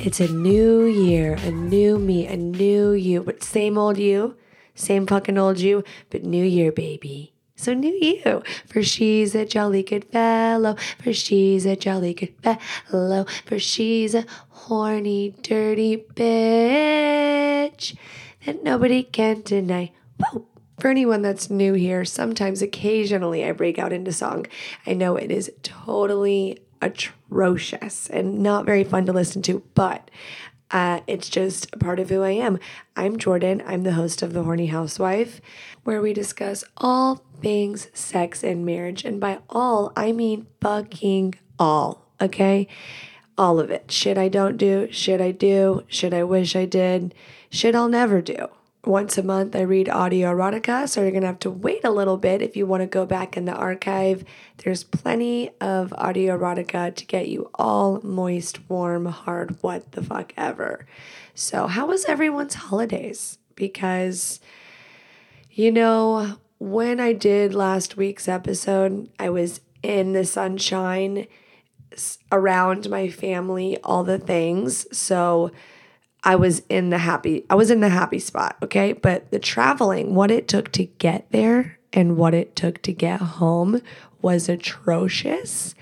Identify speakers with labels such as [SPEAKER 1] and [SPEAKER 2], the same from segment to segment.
[SPEAKER 1] It's a new year, a new me, a new you, but same old you, same fucking old you, but new year, baby. So new you, for she's a jolly good fellow, for she's a jolly good fellow, for she's a horny, dirty bitch that nobody can deny. Whoa. For anyone that's new here, sometimes occasionally I break out into song. I know it is totally atrocious and not very fun to listen to, but uh, it's just a part of who I am. I'm Jordan. I'm the host of The Horny Housewife, where we discuss all things sex and marriage. And by all, I mean fucking all, okay? All of it. Shit I don't do, shit I do, shit I wish I did, shit I'll never do once a month I read audio erotica, so you're gonna have to wait a little bit if you want to go back in the archive. There's plenty of audio erotica to get you all moist, warm, hard, what the fuck ever. So, how was everyone's holidays? Because, you know, when I did last week's episode, I was in the sunshine around my family, all the things. So, I was in the happy I was in the happy spot, okay? But the traveling, what it took to get there and what it took to get home was atrocious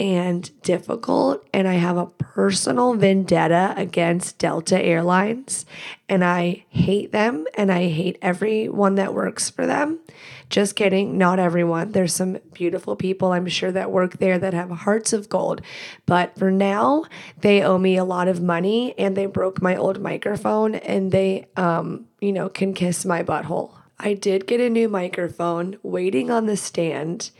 [SPEAKER 1] and difficult and I have a personal vendetta against Delta Airlines and I hate them and I hate everyone that works for them. Just kidding, not everyone. There's some beautiful people I'm sure that work there that have hearts of gold. But for now, they owe me a lot of money and they broke my old microphone and they um, you know, can kiss my butthole. I did get a new microphone waiting on the stand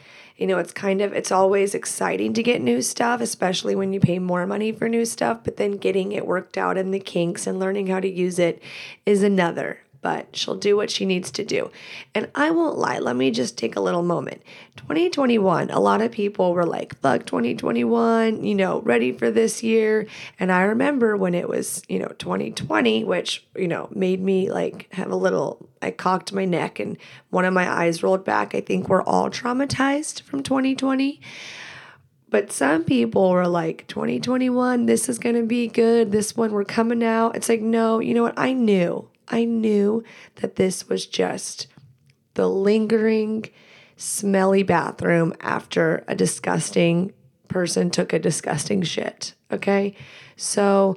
[SPEAKER 1] you know, it's kind of it's always exciting to get new stuff, especially when you pay more money for new stuff, but then getting it worked out in the kinks and learning how to use it is another but she'll do what she needs to do. And I won't lie, let me just take a little moment. 2021, a lot of people were like, fuck 2021, you know, ready for this year. And I remember when it was, you know, 2020, which, you know, made me like have a little, I cocked my neck and one of my eyes rolled back. I think we're all traumatized from 2020. But some people were like, 2021, this is going to be good. This one, we're coming out. It's like, no, you know what? I knew I knew that this was just the lingering, smelly bathroom after a disgusting person took a disgusting shit. Okay. So,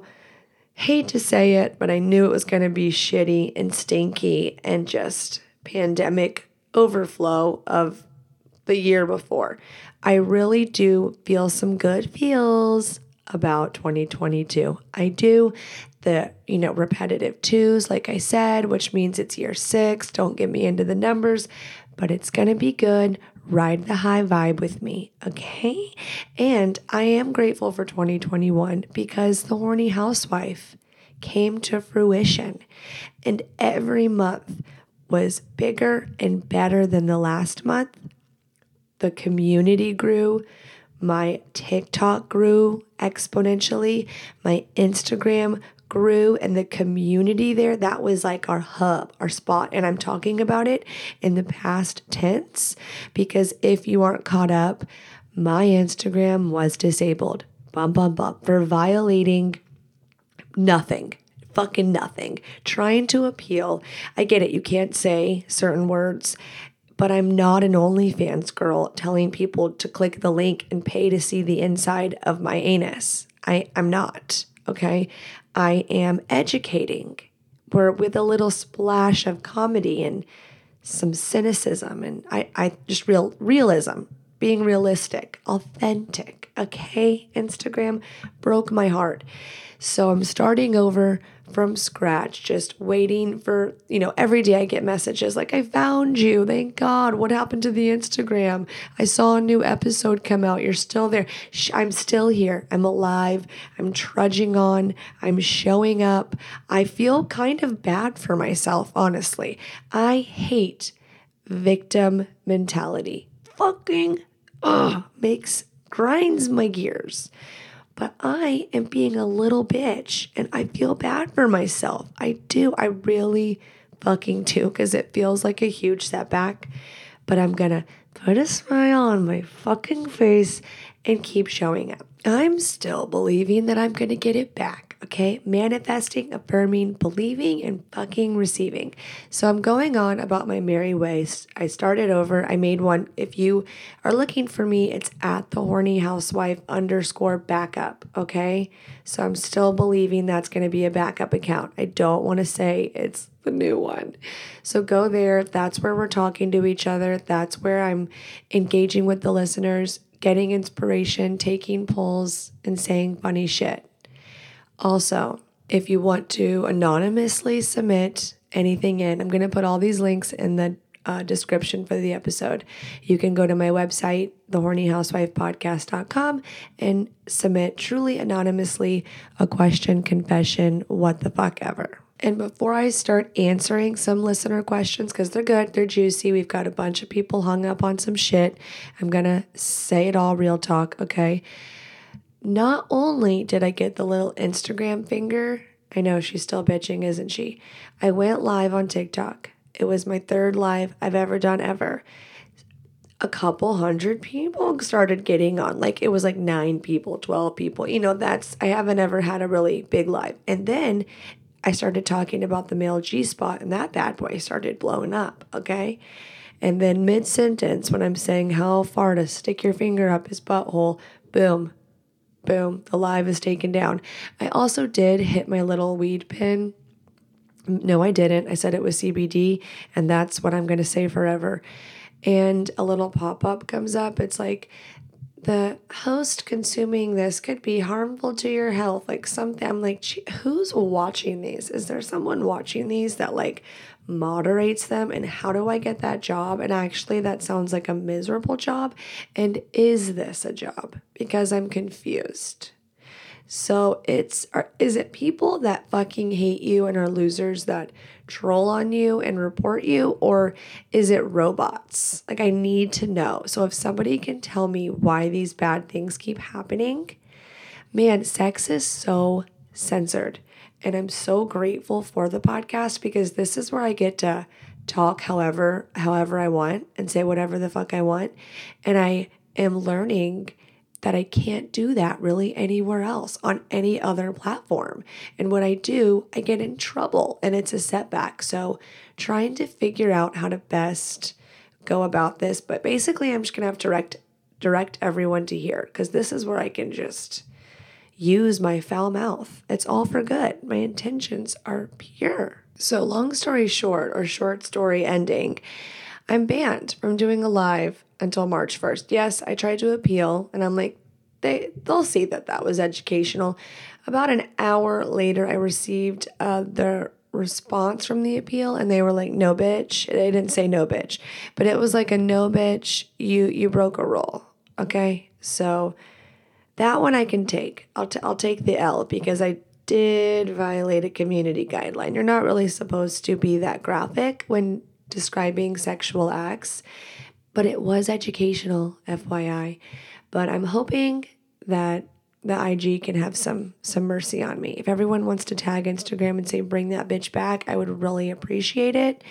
[SPEAKER 1] hate to say it, but I knew it was going to be shitty and stinky and just pandemic overflow of the year before. I really do feel some good feels about 2022. I do the, you know, repetitive twos, like I said, which means it's year six. Don't get me into the numbers, but it's going to be good. Ride the high vibe with me, okay? And I am grateful for 2021 because the horny housewife came to fruition. And every month was bigger and better than the last month. The community grew my TikTok grew exponentially. My Instagram grew and the community there, that was like our hub, our spot. And I'm talking about it in the past tense because if you aren't caught up, my Instagram was disabled. Bum, bum, bum. For violating nothing. Fucking nothing. Trying to appeal. I get it. You can't say certain words, but I'm not an OnlyFans girl telling people to click the link and pay to see the inside of my anus. I, I'm not. Okay. I am educating. We're with a little splash of comedy and some cynicism and I, I just real realism being realistic, authentic. Okay, Instagram broke my heart. So I'm starting over from scratch, just waiting for, you know, every day I get messages like, I found you. Thank God. What happened to the Instagram? I saw a new episode come out. You're still there. I'm still here. I'm alive. I'm trudging on. I'm showing up. I feel kind of bad for myself, honestly. I hate victim mentality. Fucking ugh, makes grinds my gears. But I am being a little bitch and I feel bad for myself. I do. I really fucking do because it feels like a huge setback. But I'm gonna put a smile on my fucking face and keep showing up. I'm still believing that I'm gonna get it back okay? Manifesting, affirming, believing, and fucking receiving. So I'm going on about my merry ways. I started over. I made one. If you are looking for me, it's at the horny housewife underscore backup, okay? So I'm still believing that's going to be a backup account. I don't want to say it's the new one. So go there. That's where we're talking to each other. That's where I'm engaging with the listeners, getting inspiration, taking polls, and saying funny shit. Also, if you want to anonymously submit anything in, I'm going to put all these links in the uh, description for the episode. You can go to my website, thehornyhousewifepodcast.com, and submit truly anonymously a question, confession, what the fuck ever. And before I start answering some listener questions, because they're good, they're juicy, we've got a bunch of people hung up on some shit. I'm going to say it all real talk, okay? Not only did I get the little Instagram finger, I know she's still bitching, isn't she? I went live on TikTok. It was my third live I've ever done ever. A couple hundred people started getting on. Like it was like nine people, 12 people. You know, that's, I haven't ever had a really big live. And then I started talking about the male G spot, and that bad boy started blowing up. Okay. And then mid sentence, when I'm saying how far to stick your finger up his butthole, boom, boom, the live is taken down. I also did hit my little weed pin. No, I didn't. I said it was CBD, and that's what I'm going to say forever. And a little pop up comes up. It's like, the host consuming this could be harmful to your health. Like something, I'm like, who's watching these? Is there someone watching these that like moderates them? And how do I get that job? And actually, that sounds like a miserable job. And is this a job? Because I'm confused. So it's are, is it people that fucking hate you and are losers that troll on you and report you or is it robots? Like I need to know. So if somebody can tell me why these bad things keep happening, man, sex is so censored. And I'm so grateful for the podcast because this is where I get to talk however however I want and say whatever the fuck I want. And I am learning that I can't do that really anywhere else on any other platform. And when I do, I get in trouble and it's a setback. So, trying to figure out how to best go about this, but basically I'm just going to have to direct direct everyone to here because this is where I can just use my foul mouth. It's all for good. My intentions are pure. So, long story short, or short story ending, I'm banned from doing a live until March 1st. Yes, I tried to appeal and I'm like, they, they'll see that that was educational. About an hour later, I received uh, the response from the appeal and they were like no bitch they didn't say no bitch but it was like a no bitch you you broke a rule okay so that one i can take i'll, t- I'll take the l because i did violate a community guideline you're not really supposed to be that graphic when describing sexual acts but it was educational, FYI. But I'm hoping that the IG can have some some mercy on me. If everyone wants to tag Instagram and say bring that bitch back, I would really appreciate it.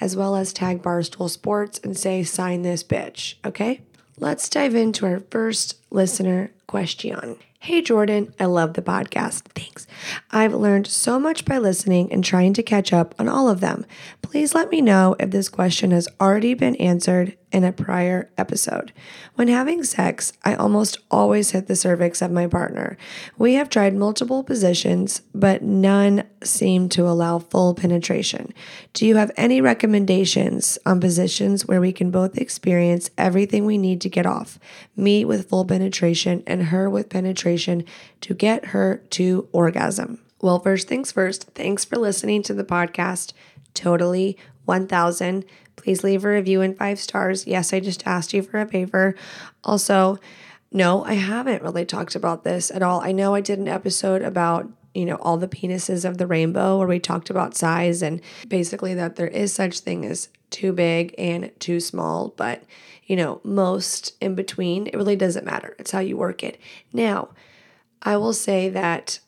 [SPEAKER 1] As well as tag Barstool Sports and say sign this bitch. Okay? Let's dive into our first listener question. Hey Jordan, I love the podcast. Thanks. I've learned so much by listening and trying to catch up on all of them. Please let me know if this question has already been answered in a prior episode. When having sex, I almost always hit the cervix of my partner. We have tried multiple positions, but none seem to allow full penetration. Do you have any recommendations on positions where we can both experience everything we need to get off? Me with full penetration and her with penetration to get her to orgasm. Well, first things first, thanks for listening to the podcast. Totally 1000. Please leave a review and five stars. Yes, I just asked you for a favor. Also, no, I haven't really talked about this at all. I know I did an episode about you know all the penises of the rainbow where we talked about size and basically that there is such thing as too big and too small but you know most in between it really doesn't matter it's how you work it now i will say that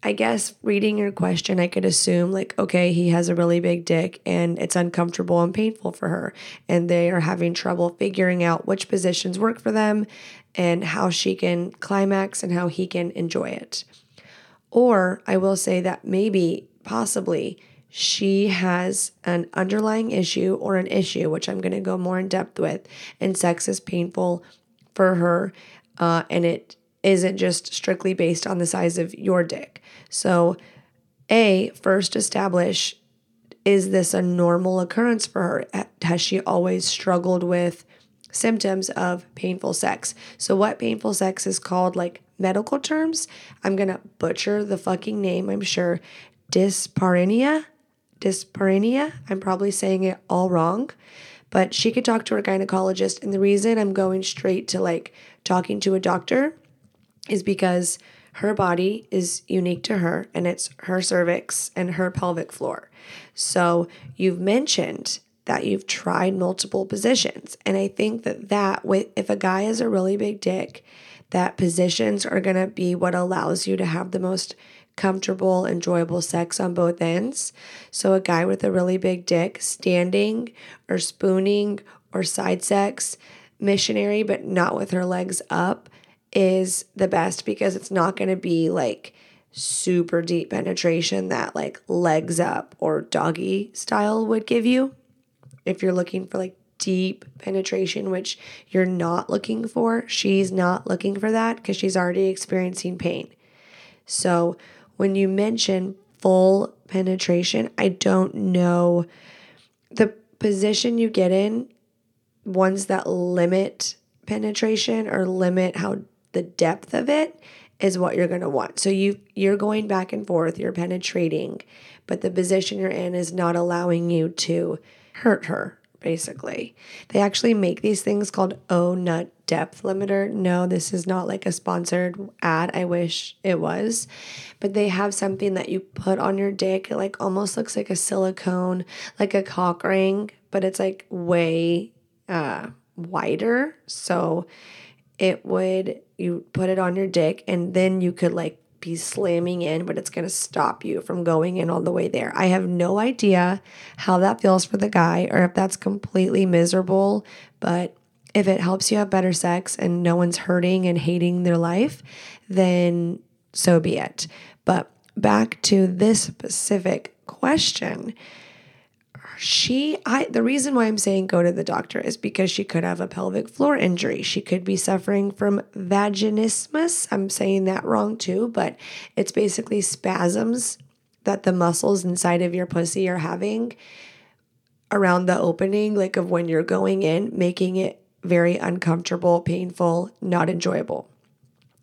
[SPEAKER 1] I guess reading your question, I could assume, like, okay, he has a really big dick and it's uncomfortable and painful for her. And they are having trouble figuring out which positions work for them and how she can climax and how he can enjoy it. Or I will say that maybe, possibly, she has an underlying issue or an issue, which I'm going to go more in depth with, and sex is painful for her. Uh, and it isn't just strictly based on the size of your dick. So, A, first establish is this a normal occurrence for her? Has she always struggled with symptoms of painful sex? So, what painful sex is called, like medical terms, I'm gonna butcher the fucking name, I'm sure. Dyspareunia? Dyspareunia? I'm probably saying it all wrong but she could talk to her gynecologist. And the reason I'm going straight to like talking to a doctor is because her body is unique to her and it's her cervix and her pelvic floor. So you've mentioned that you've tried multiple positions. And I think that that with if a guy has a really big dick, that positions are going to be what allows you to have the most comfortable, enjoyable sex on both ends. So a guy with a really big dick standing or spooning or side sex, missionary but not with her legs up is the best because it's not going to be like super deep penetration that like legs up or doggy style would give you. If you're looking for like deep penetration, which you're not looking for, she's not looking for that because she's already experiencing pain. So when you mention full penetration, I don't know the position you get in, ones that limit penetration or limit how the depth of it is what you're going to want. So you you're going back and forth, you're penetrating, but the position you're in is not allowing you to hurt her basically. They actually make these things called Ohnut depth limiter. No, this is not like a sponsored ad. I wish it was. But they have something that you put on your dick. It like almost looks like a silicone, like a cock ring, but it's like way uh wider. So it would you put it on your dick and then you could like be slamming in, but it's going to stop you from going in all the way there. I have no idea how that feels for the guy or if that's completely miserable, but if it helps you have better sex and no one's hurting and hating their life, then so be it. But back to this specific question she I the reason why I'm saying go to the doctor is because she could have a pelvic floor injury. She could be suffering from vaginismus. I'm saying that wrong too, but it's basically spasms that the muscles inside of your pussy are having around the opening like of when you're going in, making it very uncomfortable, painful, not enjoyable.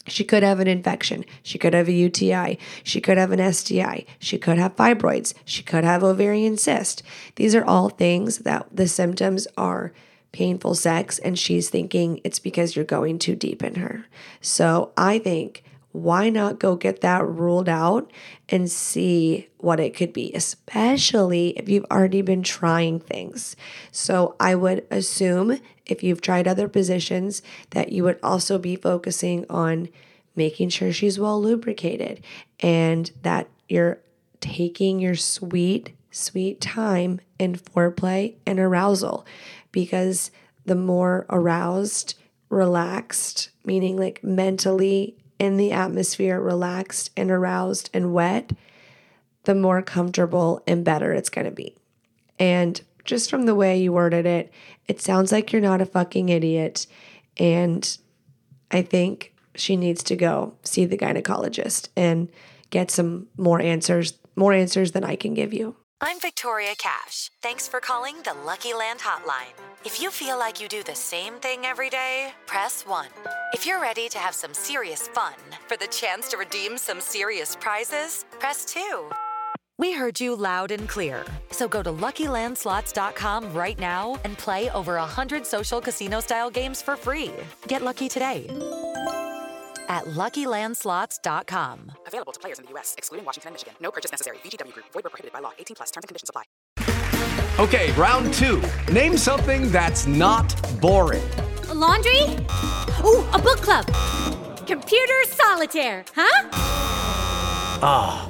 [SPEAKER 1] She could have an infection. She could have a UTI. She could have an STI. She could have fibroids. She could have ovarian cyst. These are all things that the symptoms are painful sex, and she's thinking it's because you're going too deep in her. So I think why not go get that ruled out and see what it could be, especially if you've already been trying things. So I would assume if you've tried other positions that you would also be focusing on making sure she's well lubricated and that you're taking your sweet, sweet time in foreplay and arousal because the more aroused, relaxed, meaning like mentally in the atmosphere, relaxed and aroused and wet, the more comfortable and better it's going to be. And just from the way you worded it, it sounds like you're not a fucking idiot. And I think she needs to go see the gynecologist and get some more answers, more answers than I can give you.
[SPEAKER 2] I'm Victoria Cash. Thanks for calling the Lucky Land Hotline. If you feel like you do the same thing every day, press 1. If you're ready to have some serious fun for the chance to redeem some serious prizes, press 2. We heard you loud and clear. So go to LuckyLandSlots.com right now and play over 100 social casino-style games for free. Get lucky today at LuckyLandSlots.com.
[SPEAKER 3] Available to players in the U.S., excluding Washington and Michigan. No purchase necessary. VGW Group. Void where prohibited by law. 18 plus. Terms and conditions apply.
[SPEAKER 4] Okay, round two. Name something that's not boring.
[SPEAKER 5] A laundry? Ooh, a book club. Computer solitaire, huh?
[SPEAKER 4] Ah,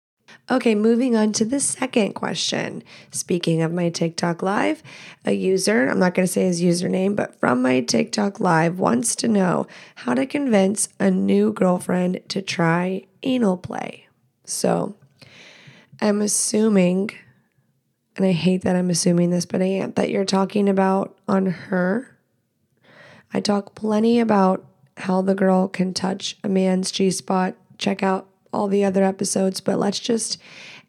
[SPEAKER 1] Okay, moving on to the second question. Speaking of my TikTok live, a user, I'm not going to say his username, but from my TikTok live wants to know how to convince a new girlfriend to try anal play. So I'm assuming, and I hate that I'm assuming this, but I am, that you're talking about on her. I talk plenty about how the girl can touch a man's G spot. Check out all the other episodes, but let's just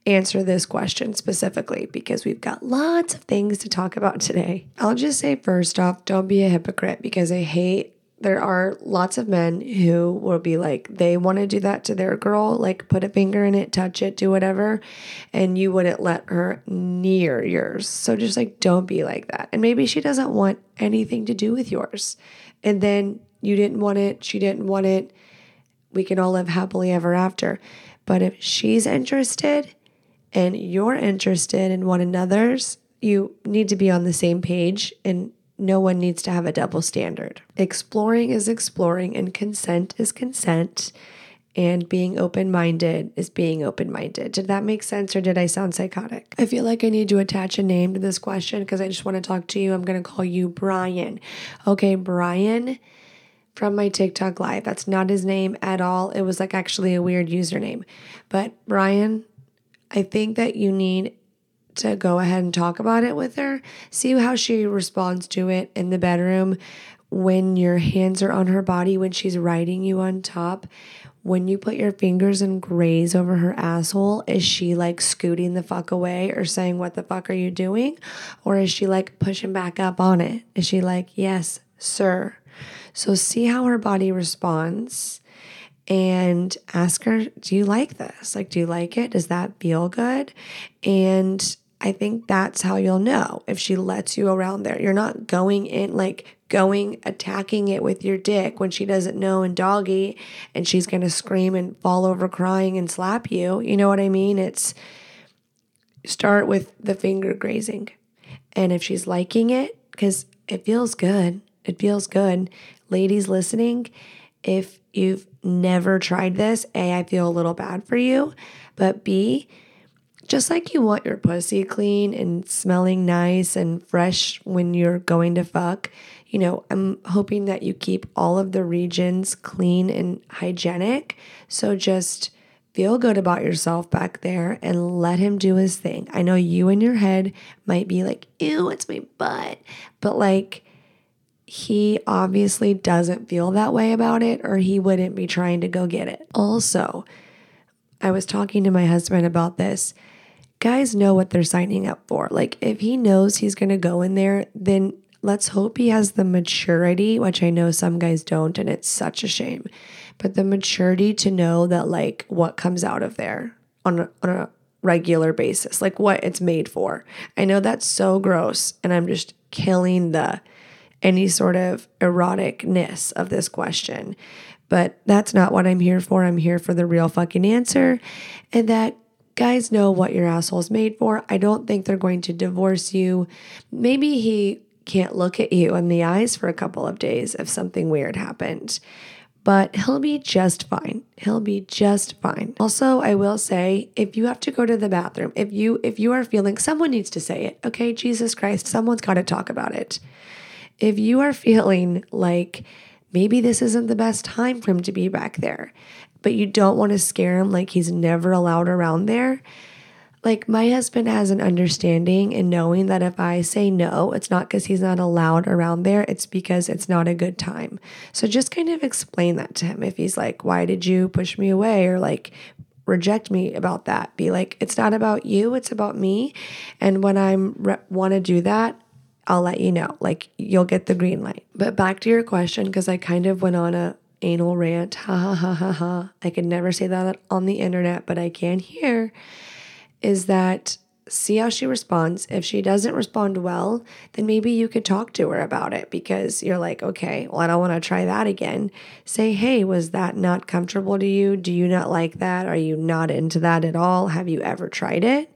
[SPEAKER 1] answer this question specifically because we've got lots of things to talk about today. I'll just say first off, don't be a hypocrite because I hate there are lots of men who will be like they want to do that to their girl, like put a finger in it, touch it, do whatever, and you wouldn't let her near yours. So just like don't be like that. And maybe she doesn't want anything to do with yours. And then you didn't want it, she didn't want it we can all live happily ever after. But if she's interested and you're interested in one another's, you need to be on the same page and no one needs to have a double standard. Exploring is exploring and consent is consent. And being open minded is being open minded. Did that make sense or did I sound psychotic? I feel like I need to attach a name to this question because I just want to talk to you. I'm going to call you Brian. Okay, Brian from my TikTok live. That's not his name at all. It was like actually a weird username. But Brian, I think that you need to go ahead and talk about it with her. See how she responds to it in the bedroom when your hands are on her body, when she's riding you on top. When you put your fingers and graze over her asshole, is she like scooting the fuck away or saying, What the fuck are you doing? Or is she like pushing back up on it? Is she like, Yes, sir? So see how her body responds and ask her, Do you like this? Like, do you like it? Does that feel good? And I think that's how you'll know if she lets you around there. You're not going in like going attacking it with your dick when she doesn't know and doggy and she's going to scream and fall over crying and slap you. You know what I mean? It's start with the finger grazing. And if she's liking it, because it feels good, it feels good. Ladies listening, if you've never tried this, A, I feel a little bad for you, but B, just like you want your pussy clean and smelling nice and fresh when you're going to fuck, you know, I'm hoping that you keep all of the regions clean and hygienic. So just feel good about yourself back there and let him do his thing. I know you in your head might be like, ew, it's my butt. But like, he obviously doesn't feel that way about it, or he wouldn't be trying to go get it. Also, I was talking to my husband about this. Guys know what they're signing up for. Like, if he knows he's going to go in there, then let's hope he has the maturity, which I know some guys don't, and it's such a shame. But the maturity to know that, like, what comes out of there on a, on a regular basis, like what it's made for. I know that's so gross, and I'm just killing the any sort of eroticness of this question. But that's not what I'm here for. I'm here for the real fucking answer. And that guys know what your asshole's made for. I don't think they're going to divorce you. Maybe he can't look at you in the eyes for a couple of days if something weird happened. But he'll be just fine. He'll be just fine. Also, I will say if you have to go to the bathroom, if you if you are feeling someone needs to say it. Okay, Jesus Christ, someone's got to talk about it. If you are feeling like maybe this isn't the best time for him to be back there, but you don't want to scare him like he's never allowed around there, like my husband has an understanding and knowing that if I say no, it's not because he's not allowed around there, it's because it's not a good time. So just kind of explain that to him. If he's like, why did you push me away? Or like, reject me about that. Be like, it's not about you, it's about me. And when I'm re- want to do that, I'll let you know. Like you'll get the green light. But back to your question, because I kind of went on a anal rant. Ha ha ha ha ha. I could never say that on the internet, but I can here is that see how she responds. If she doesn't respond well, then maybe you could talk to her about it because you're like, okay, well, I don't want to try that again. Say, hey, was that not comfortable to you? Do you not like that? Are you not into that at all? Have you ever tried it?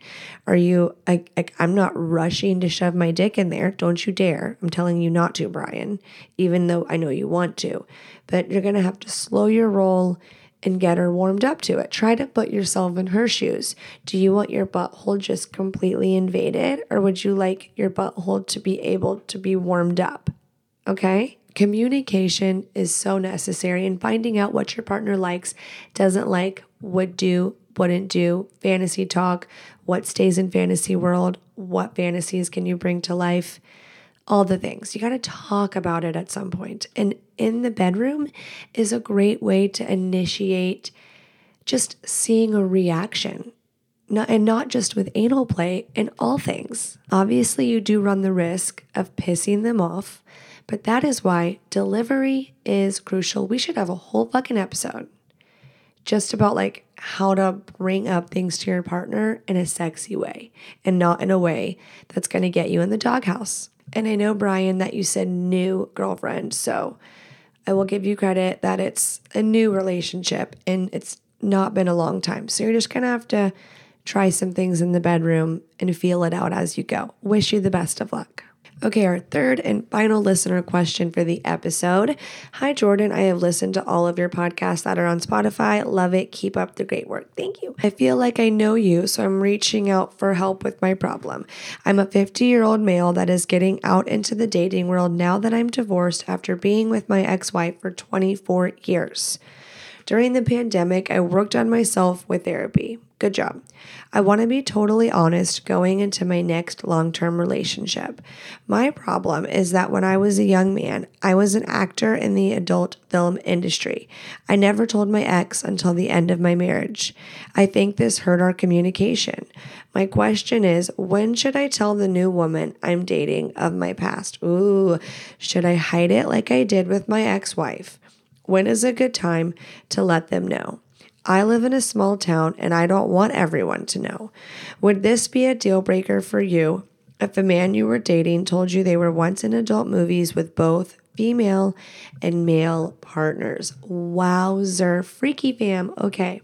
[SPEAKER 1] Are you, like, I'm not rushing to shove my dick in there. Don't you dare. I'm telling you not to, Brian, even though I know you want to. But you're going to have to slow your roll and get her warmed up to it. Try to put yourself in her shoes. Do you want your butthole just completely invaded, or would you like your butthole to be able to be warmed up? Okay? Communication is so necessary, and finding out what your partner likes, doesn't like, would do, wouldn't do, fantasy talk, what stays in fantasy world, what fantasies can you bring to life all the things. You got to talk about it at some point. And in the bedroom is a great way to initiate just seeing a reaction. Not, and not just with anal play in all things. Obviously, you do run the risk of pissing them off, but that is why delivery is crucial. We should have a whole fucking episode just about like how to bring up things to your partner in a sexy way and not in a way that's to get you in the doghouse. And I know, Brian, that you said new girlfriend. So I will give you credit that it's a new relationship and it's not been a long time. So you're just going to have to try some things in the bedroom and feel it out as you go. Wish you the best of luck. Okay, our third and final listener question for the episode. Hi, Jordan. I have listened to all of your podcasts that are on Spotify. Love it. Keep up the great work. Thank you. I feel like I know you, so I'm reaching out for help with my problem. I'm a 50 year old male that is getting out into the dating world now that I'm divorced after being with my ex wife for 24 years. During the pandemic, I worked on myself with therapy. Good job. I want to be totally honest going into my next long term relationship. My problem is that when I was a young man, I was an actor in the adult film industry. I never told my ex until the end of my marriage. I think this hurt our communication. My question is when should I tell the new woman I'm dating of my past? Ooh, should I hide it like I did with my ex wife? When is a good time to let them know? I live in a small town and I don't want everyone to know. Would this be a deal breaker for you if a man you were dating told you they were once in adult movies with both female and male partners? Wowzer, freaky fam. Okay,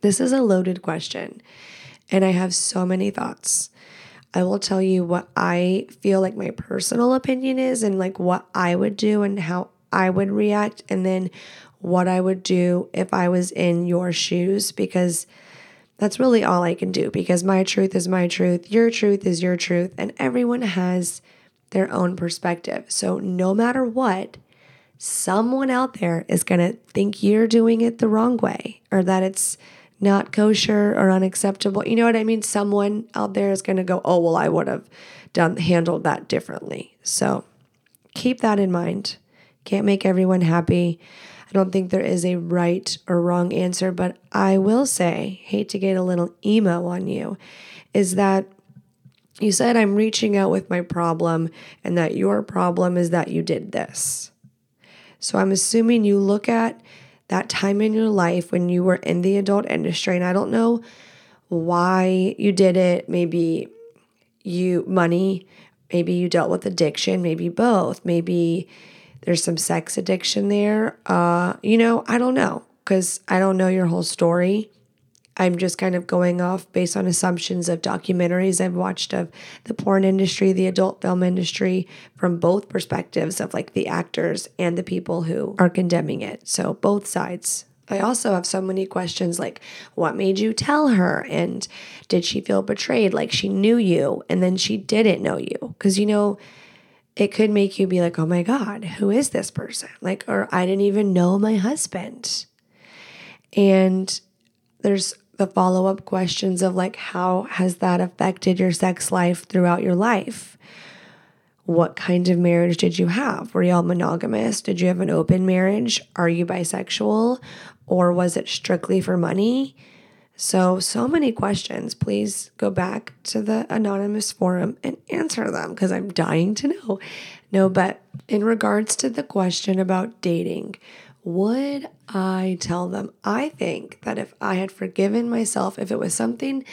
[SPEAKER 1] this is a loaded question and I have so many thoughts. I will tell you what I feel like my personal opinion is and like what I would do and how I would react, and then what I would do if I was in your shoes because that's really all I can do because my truth is my truth, your truth is your truth, and everyone has their own perspective. So no matter what, someone out there is going to think you're doing it the wrong way or that it's not kosher or unacceptable. You know what I mean? Someone out there is going to go, "Oh, well, I would have done handled that differently." So keep that in mind. Can't make everyone happy. I don't think there is a right or wrong answer, but I will say, hate to get a little emo on you, is that you said I'm reaching out with my problem and that your problem is that you did this. So I'm assuming you look at that time in your life when you were in the adult industry, and I don't know why you did it. Maybe you money, Maybe you dealt with addiction, maybe both. Maybe there's some sex addiction there. Uh, you know, I don't know because I don't know your whole story. I'm just kind of going off based on assumptions of documentaries I've watched of the porn industry, the adult film industry, from both perspectives of like the actors and the people who are condemning it. So both sides. I also have so many questions like, what made you tell her? And did she feel betrayed? Like she knew you and then she didn't know you? Because, you know, it could make you be like, oh my God, who is this person? Like, or I didn't even know my husband. And there's the follow up questions of like, how has that affected your sex life throughout your life? What kind of marriage did you have? Were y'all monogamous? Did you have an open marriage? Are you bisexual? Or was it strictly for money? So, so many questions. Please go back to the anonymous forum and answer them because I'm dying to know. No, but in regards to the question about dating, would I tell them? I think that if I had forgiven myself, if it was something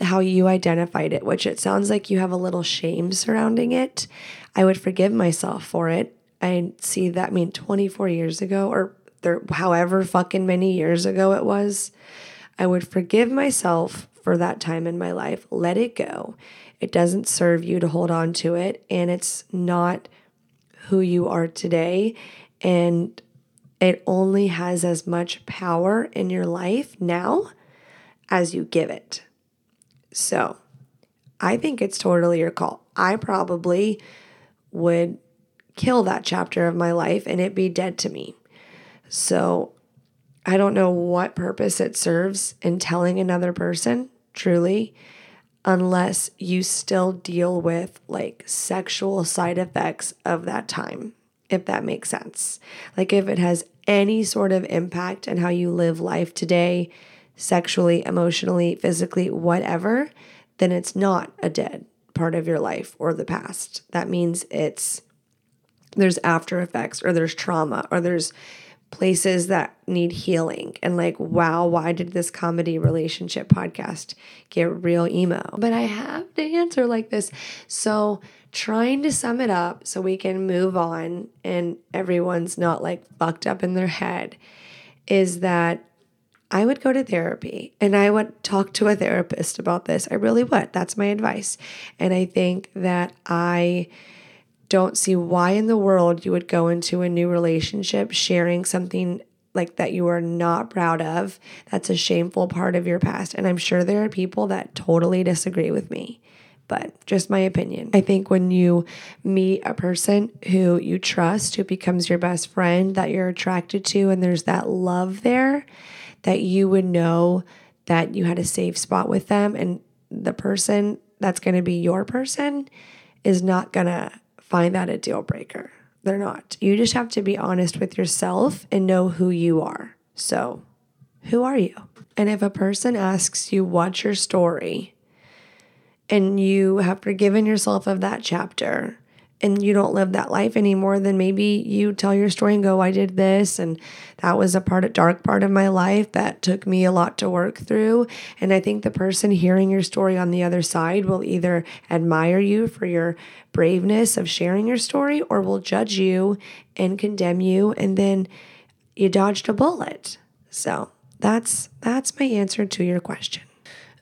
[SPEAKER 1] how you identified it, which it sounds like you have a little shame surrounding it, I would forgive myself for it. I see that I mean 24 years ago or there, however fucking many years ago it was. I would forgive myself for that time in my life, let it go. It doesn't serve you to hold on to it, and it's not who you are today. And it only has as much power in your life now as you give it. So I think it's totally your call. I probably would kill that chapter of my life and it be dead to me. So I don't know what purpose it serves in telling another person, truly, unless you still deal with like sexual side effects of that time if that makes sense. Like if it has any sort of impact on how you live life today, sexually, emotionally, physically, whatever, then it's not a dead part of your life or the past. That means it's there's after effects or there's trauma or there's places that need healing and like wow why did this comedy relationship podcast get real emo but i have to answer like this so trying to sum it up so we can move on and everyone's not like fucked up in their head is that I would go to therapy and I would talk to a therapist about this. I really would. That's my advice. And I think that I don't see why in the world you would go into a new relationship sharing something like that you are not proud of. That's a shameful part of your past. And I'm sure there are people that totally disagree with me but just my opinion. I think when you meet a person who you trust, who becomes your best friend, that you're attracted to, and there's that love there, that you would know that you had a safe spot with them, and the person that's going to be your person is not going to find that a deal breaker. They're not. You just have to be honest with yourself and know who you are. So, who are you? And if a person asks you, What's your story? and you have forgiven yourself of that chapter and you don't live that life anymore, then maybe you tell your story and go, I did this, and that was a part of dark part of my life that took me a lot to work through. And I think the person hearing your story on the other side will either admire you for your braveness of sharing your story or will judge you and condemn you, and then you dodged a bullet. So that's that's my answer to your question.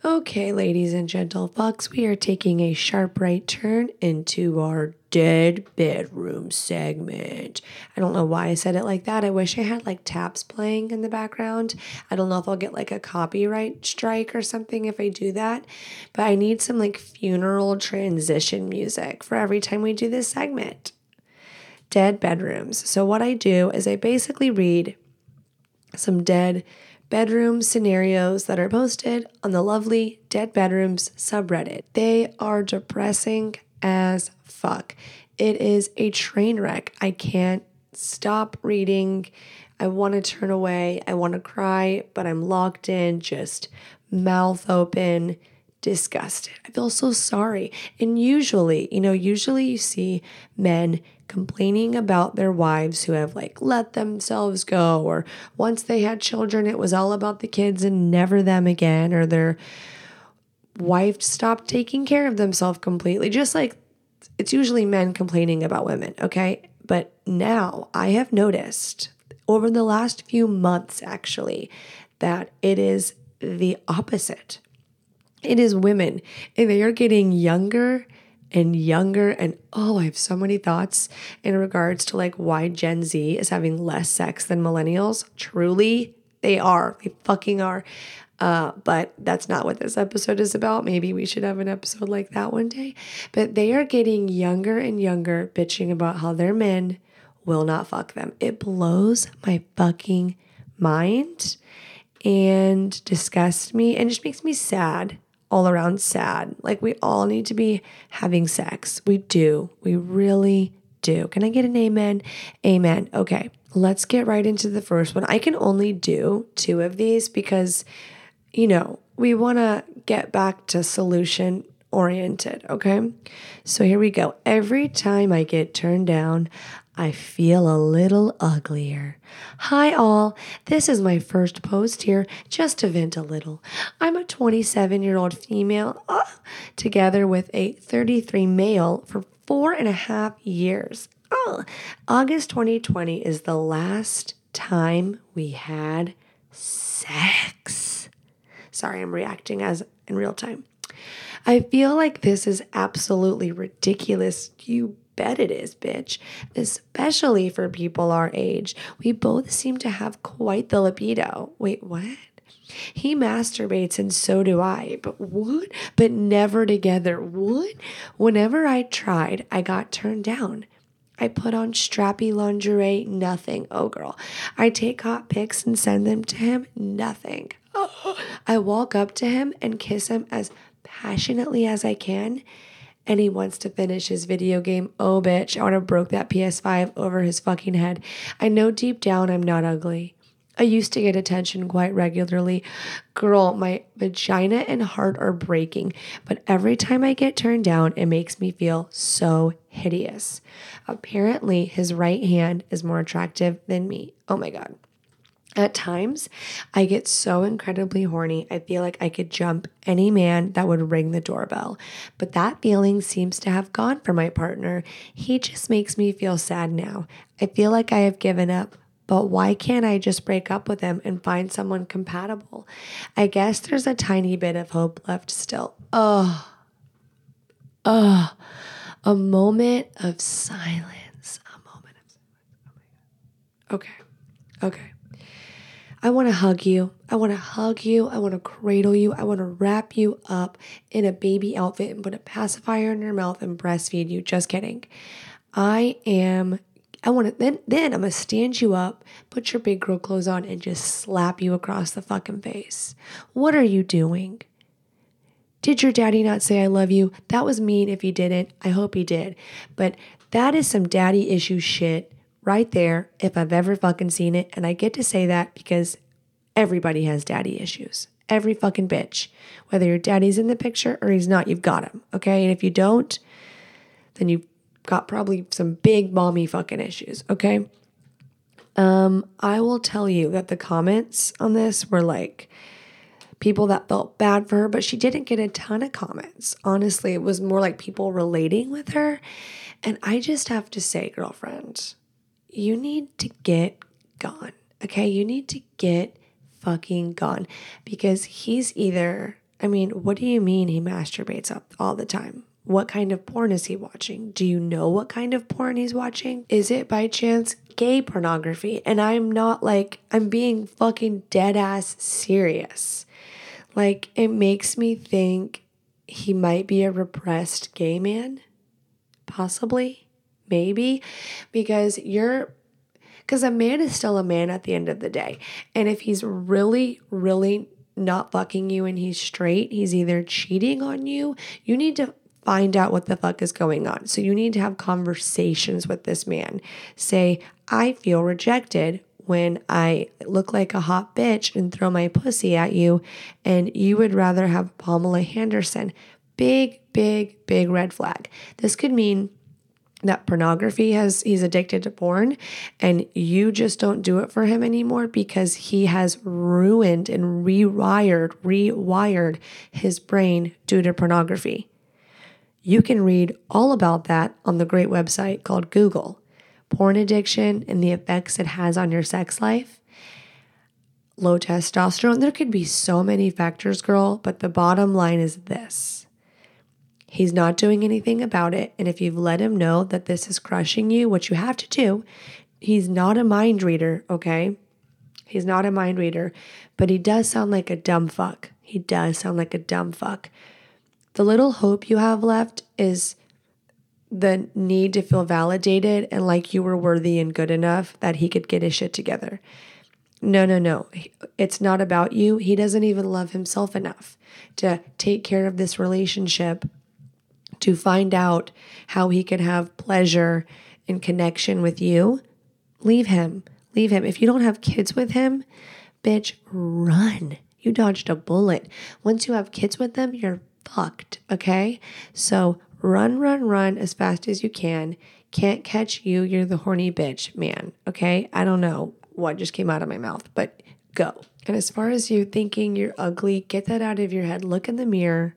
[SPEAKER 1] Okay, ladies and gentlefolks, we are taking a sharp right turn into our dead bedroom segment. I don't know why I said it like that. I wish I had like taps playing in the background. I don't know if I'll get like a copyright strike or something if I do that, but I need some like funeral transition music for every time we do this segment. Dead bedrooms. So, what I do is I basically read some dead bedroom scenarios that are posted on the lovely Dead Bedrooms subreddit. They are depressing as fuck. It is a train wreck. I can't stop reading. I want to turn away. I want to cry, but I'm locked in, just mouth open, disgusted. I feel so sorry. And usually, you know, usually you see men complaining about their wives who have like let themselves go, or once they had children, it was all about the kids and never them again, or their wife stopped taking care of themselves completely, just like it's usually men complaining about women, okay? But now I have noticed over the last few months, actually, that it is the opposite. It is women, and they are getting younger and younger. And oh, I have so many thoughts in regards to like why Gen Z is having less sex than millennials. Truly, they are. They fucking are. Uh, but that's not what this episode is about. Maybe we should have an episode like that one day. But they are getting younger and younger, bitching about how their men will not fuck them. It blows my fucking mind and disgusts me and just makes me sad all around sad. Like we all need to be having sex. We do. We really do. Can I get an amen? Amen. Okay, let's get right into the first one. I can only do two of these because, you know, we want to get back to solution oriented. Okay, so here we go. Every time I get turned down, I feel a little uglier. Hi, all. This is my first post here, just to vent a little. I'm a 27 year old female, uh, together with a 33 male for four and a half years. Oh, August 2020 is the last time we had sex. Sorry, I'm reacting as in real time. I feel like this is absolutely ridiculous. You bet it is, bitch. Especially for people our age. We both seem to have quite the libido. Wait, what? He masturbates and so do I. But what? But never together. What? Whenever I tried, I got turned down. I put on strappy lingerie, nothing. Oh, girl. I take hot pics and send them to him, nothing. Oh. I walk up to him and kiss him as passionately as I can and he wants to finish his video game. Oh, bitch, I want to broke that PS5 over his fucking head. I know deep down I'm not ugly. I used to get attention quite regularly. Girl, my vagina and heart are breaking, but every time I get turned down, it makes me feel so hideous. Apparently, his right hand is more attractive than me. Oh my God. At times, I get so incredibly horny, I feel like I could jump any man that would ring the doorbell. But that feeling seems to have gone for my partner. He just makes me feel sad now. I feel like I have given up. But why can't I just break up with him and find someone compatible? I guess there's a tiny bit of hope left still. Oh, oh, a moment of silence. A moment of silence. Oh my God. Okay. Okay. I want to hug you. I want to hug you. I want to cradle you. I want to wrap you up in a baby outfit and put a pacifier in your mouth and breastfeed you. Just kidding. I am I want to then then I'm gonna stand you up, put your big girl clothes on, and just slap you across the fucking face. What are you doing? Did your daddy not say I love you? That was mean if he didn't. I hope he did. But that is some daddy issue shit right there if I've ever fucking seen it. And I get to say that because everybody has daddy issues. Every fucking bitch. Whether your daddy's in the picture or he's not, you've got him. Okay. And if you don't, then you've got probably some big mommy fucking issues. Okay. Um, I will tell you that the comments on this were like, people that felt bad for her, but she didn't get a ton of comments. Honestly, it was more like people relating with her. And I just have to say, girlfriend, you need to get gone. Okay. You need to get fucking gone because he's either, I mean, what do you mean he masturbates up all the time? What kind of porn is he watching? Do you know what kind of porn he's watching? Is it by chance gay pornography? And I'm not like, I'm being fucking dead ass serious. Like, it makes me think he might be a repressed gay man. Possibly. Maybe. Because you're because a man is still a man at the end of the day. And if he's really, really not fucking you and he's straight, he's either cheating on you, you need to find out what the fuck is going on. So you need to have conversations with this man. Say, I feel rejected when I look like a hot bitch and throw my pussy at you, and you would rather have Pamela Anderson. Big, big, big red flag. This could mean that pornography has he's addicted to porn and you just don't do it for him anymore because he has ruined and rewired rewired his brain due to pornography You can read all about that on the great website called Google. Porn addiction and the effects it has on your sex life. Low testosterone. There could be so many factors, girl, but the bottom line is this. He's not doing anything about it. And if you've let him know that this is crushing you, what you have to do, he's not a mind reader, okay? He's not a mind reader, but he does sound like a dumb fuck. He does sound like a dumb fuck. The little hope you have left is the need to feel validated and like you were worthy and good enough that he could get his shit together. No, no, no. It's not about you. He doesn't even love himself enough to take care of this relationship, to find out how he can have pleasure and connection with you. Leave him. Leave him. If you don't have kids with him, bitch, run. You dodged a bullet. Once you have kids with them, you're fucked. Okay. So run, run, run as fast as you can. Can't catch you. You're the horny bitch, man. Okay. I don't know what just came out of my mouth, but go. And as far as you thinking you're ugly, get that out of your head. Look in the mirror.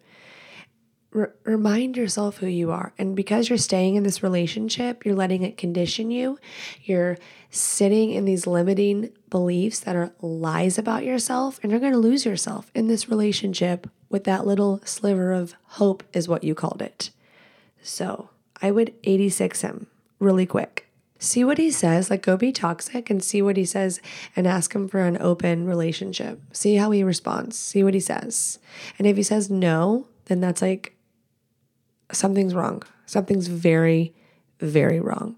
[SPEAKER 1] Remind yourself who you are. And because you're staying in this relationship, you're letting it condition you. You're sitting in these limiting beliefs that are lies about yourself, and you're going to lose yourself in this relationship with that little sliver of hope, is what you called it. So I would 86 him really quick. See what he says, like go be toxic and see what he says and ask him for an open relationship. See how he responds, see what he says. And if he says no, then that's like something's wrong. Something's very, very wrong.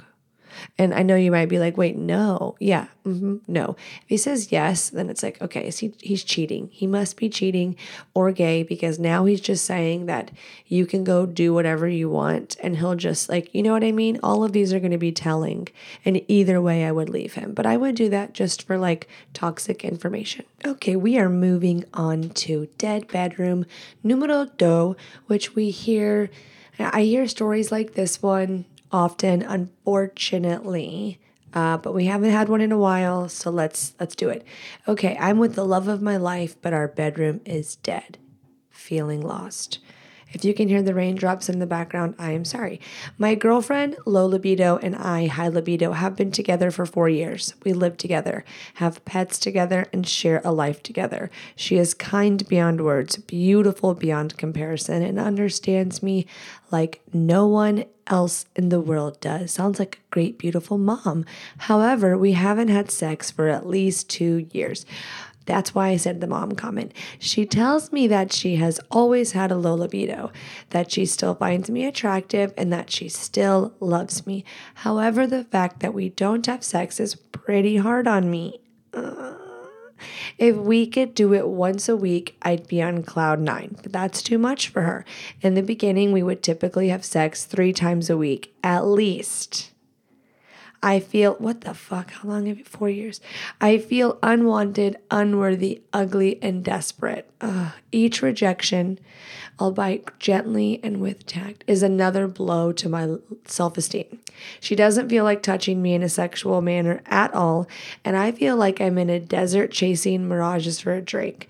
[SPEAKER 1] And I know you might be like, wait, no. Yeah, mm-hmm, no. If he says yes, then it's like, okay, he, he's cheating. He must be cheating or gay because now he's just saying that you can go do whatever you want. And he'll just, like, you know what I mean? All of these are going to be telling. And either way, I would leave him. But I would do that just for like toxic information. Okay, we are moving on to Dead Bedroom numero dos, which we hear. I hear stories like this one often, unfortunately. Uh, but we haven't had one in a while, so let's let's do it. Okay, I'm with the love of my life, but our bedroom is dead. Feeling lost. If you can hear the raindrops in the background, I am sorry. My girlfriend, low libido, and I, high libido, have been together for four years. We live together, have pets together, and share a life together. She is kind beyond words, beautiful beyond comparison, and understands me like no one else in the world does. Sounds like a great, beautiful mom. However, we haven't had sex for at least two years. That's why I said the mom comment. She tells me that she has always had a low libido, that she still finds me attractive, and that she still loves me. However, the fact that we don't have sex is pretty hard on me. Uh, if we could do it once a week, I'd be on cloud nine, but that's too much for her. In the beginning, we would typically have sex three times a week, at least. I feel, what the fuck? How long have you? Four years. I feel unwanted, unworthy, ugly, and desperate. Ugh. Each rejection, albeit gently and with tact, is another blow to my self esteem. She doesn't feel like touching me in a sexual manner at all, and I feel like I'm in a desert chasing mirages for a drink.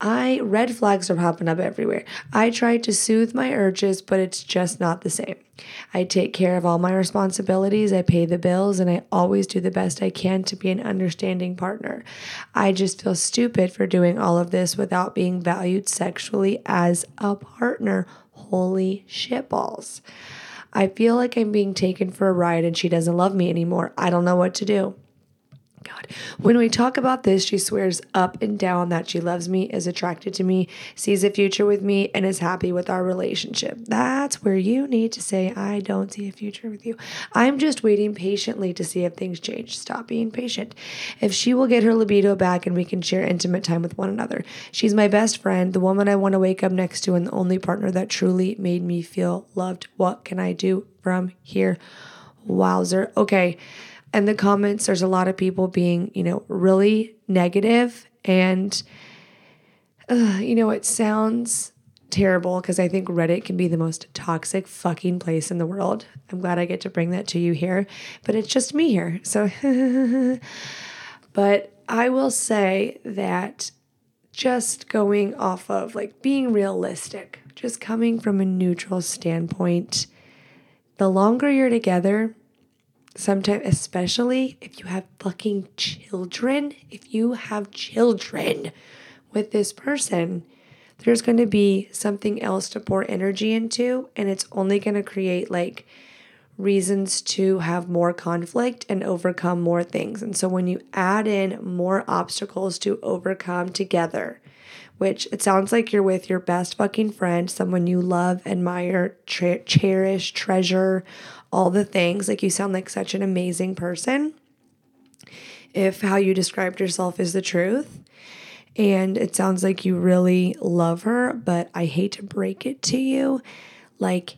[SPEAKER 1] I red flags are popping up everywhere. I try to soothe my urges, but it's just not the same. I take care of all my responsibilities, I pay the bills, and I always do the best I can to be an understanding partner. I just feel stupid for doing all of this without being valued sexually as a partner. Holy shitballs. I feel like I'm being taken for a ride and she doesn't love me anymore. I don't know what to do. God. When we talk about this, she swears up and down that she loves me, is attracted to me, sees a future with me, and is happy with our relationship. That's where you need to say, I don't see a future with you. I'm just waiting patiently to see if things change. Stop being patient. If she will get her libido back and we can share intimate time with one another. She's my best friend, the woman I want to wake up next to, and the only partner that truly made me feel loved. What can I do from here? Wowzer. Okay in the comments, there's a lot of people being, you know, really negative and, uh, you know, it sounds terrible because I think Reddit can be the most toxic fucking place in the world. I'm glad I get to bring that to you here, but it's just me here. So, but I will say that just going off of like being realistic, just coming from a neutral standpoint, the longer you're together, sometimes, especially if you have fucking children, if you have children with this person, there's going to be something else to pour energy into, and it's only going to create like reasons to have more conflict and overcome more things. And so when you add in more obstacles to overcome together, which it sounds like you're with your best fucking friend, someone you love, admire, tre- cherish, treasure, all the things. Like you sound like such an amazing person. If how you described yourself is the truth. And it sounds like you really love her, but I hate to break it to you. Like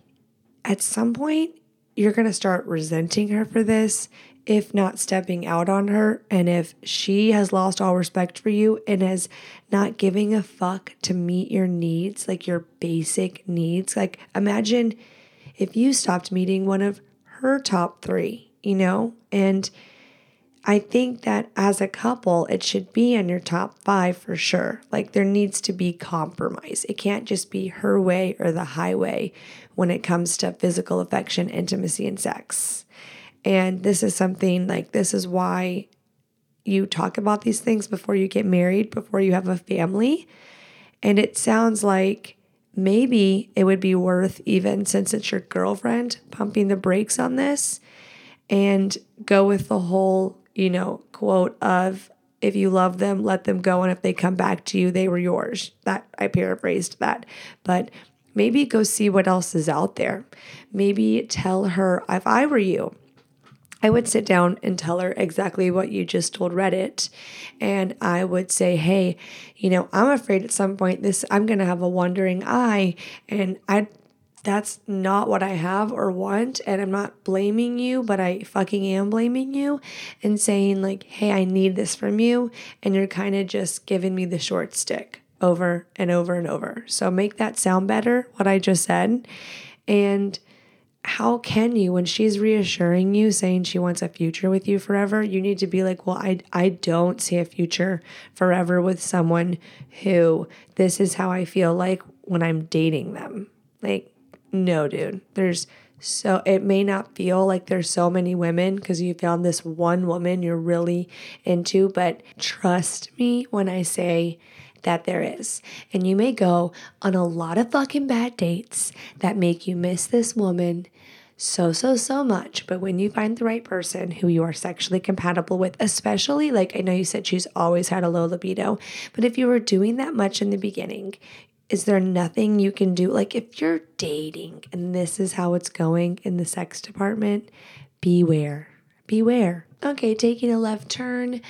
[SPEAKER 1] at some point, you're going to start resenting her for this, if not stepping out on her. And if she has lost all respect for you and is not giving a fuck to meet your needs, like your basic needs, like imagine if you stopped meeting one of her top three, you know? And I think that as a couple, it should be in your top five for sure. Like there needs to be compromise. It can't just be her way or the highway when it comes to physical affection, intimacy, and sex. And this is something like this is why you talk about these things before you get married, before you have a family. And it sounds like maybe it would be worth, even since it's your girlfriend, pumping the brakes on this and go with the whole you know, quote of if you love them, let them go. And if they come back to you, they were yours. That I paraphrased that. But maybe go see what else is out there. Maybe tell her, if I were you, I would sit down and tell her exactly what you just told Reddit. And I would say, hey, you know, I'm afraid at some point this, I'm going to have a wandering eye. And I that's not what I have or want. And I'm not blaming you, but I fucking am blaming you and saying, like, hey, I need this from you. And you're kind of just giving me the short stick over and over and over. So make that sound better, what I just said. And how can you, when she's reassuring you, saying she wants a future with you forever, you need to be like, well, I, I don't see a future forever with someone who this is how I feel like when I'm dating them. Like, no, dude. There's so it may not feel like there's so many women because you found this one woman you're really into, but trust me when I say that there is. And you may go on a lot of fucking bad dates that make you miss this woman so, so, so much. But when you find the right person who you are sexually compatible with, especially like I know you said she's always had a low libido, but if you were doing that much in the beginning, is there nothing you can do? Like, if you're dating and this is how it's going in the sex department, beware. Beware. Okay, taking a left turn.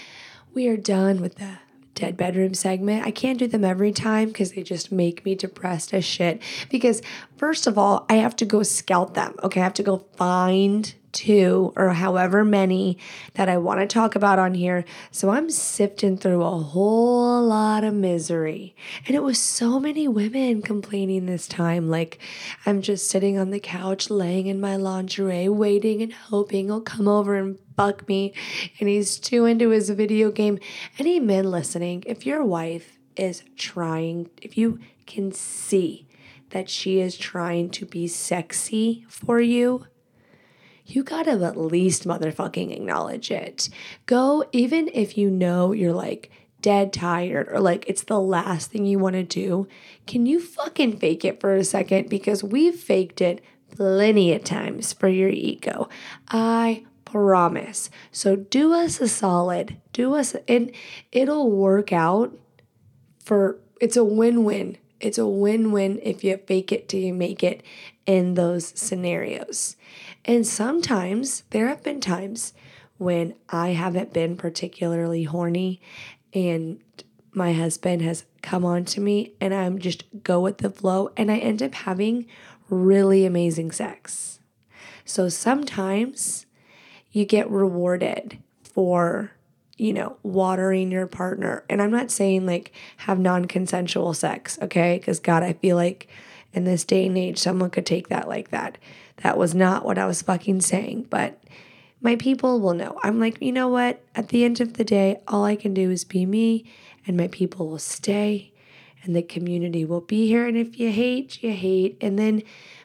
[SPEAKER 1] We are done with the dead bedroom segment. I can't do them every time because they just make me depressed as shit. Because, first of all, I have to go scout them. Okay, I have to go find two or however many that I want to talk about on here. So I'm sifting through a whole lot of misery. And it was so many women complaining this time. Like, I'm just sitting on the couch, laying in my lingerie, waiting and hoping he'll come over and fuck me. And he's too into his video game. Any men listening, if your wife is trying, if you can see, that she is trying to be sexy for you, you gotta at least motherfucking acknowledge it. Go, even if you know you're like dead tired or like it's the last thing you wanna do, can you fucking fake it for a second? Because we've faked it plenty of times for your ego. I promise. So do us a solid, do us, and it'll work out for it's a win win. It's a win win if you fake it till you make it in those scenarios. And sometimes there have been times when I haven't been particularly horny and my husband has come on to me and I'm just go with the flow and I end up having really amazing sex. So sometimes you get rewarded for, you know, watering your partner. And I'm not saying like have non consensual sex, okay? Because God, I feel like in this day and age, someone could take that like that. That was not what I was fucking saying, but my people will know. I'm like, you know what? At the end of the day, all I can do is be me, and my people will stay and the community will be here. And if you hate, you hate. And then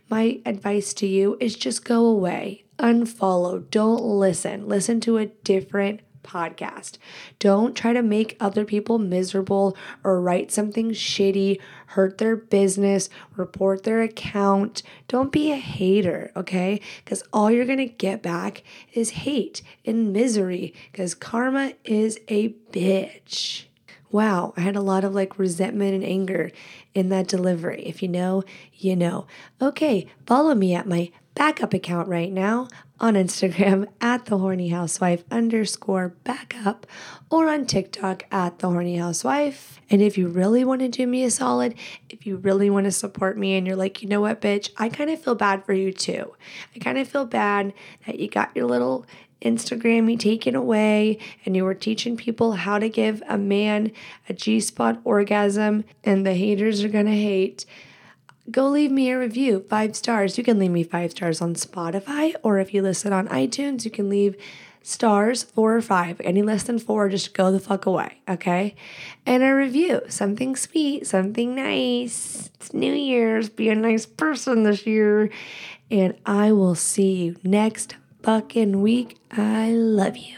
[SPEAKER 1] my advice to you is just go away, unfollow, don't listen, listen to a different podcast. Don't try to make other people miserable or write something shitty, hurt their business, report their account. Don't be a hater, okay? Because all you're gonna get back is hate and misery because karma is a bitch. Wow, I had a lot of like resentment and anger in that delivery. If you know, you know. Okay, follow me at my backup account right now on Instagram at the horny housewife underscore backup or on TikTok at the horny housewife. And if you really want to do me a solid, if you really want to support me and you're like, you know what, bitch, I kind of feel bad for you too. I kind of feel bad that you got your little Instagram taken away and you were teaching people how to give a man a G spot orgasm and the haters are gonna hate. Go leave me a review, five stars. You can leave me five stars on Spotify, or if you listen on iTunes, you can leave stars, four or five. Any less than four, just go the fuck away, okay? And a review, something sweet, something nice. It's New Year's, be a nice person this year. And I will see you next fucking week. I love you.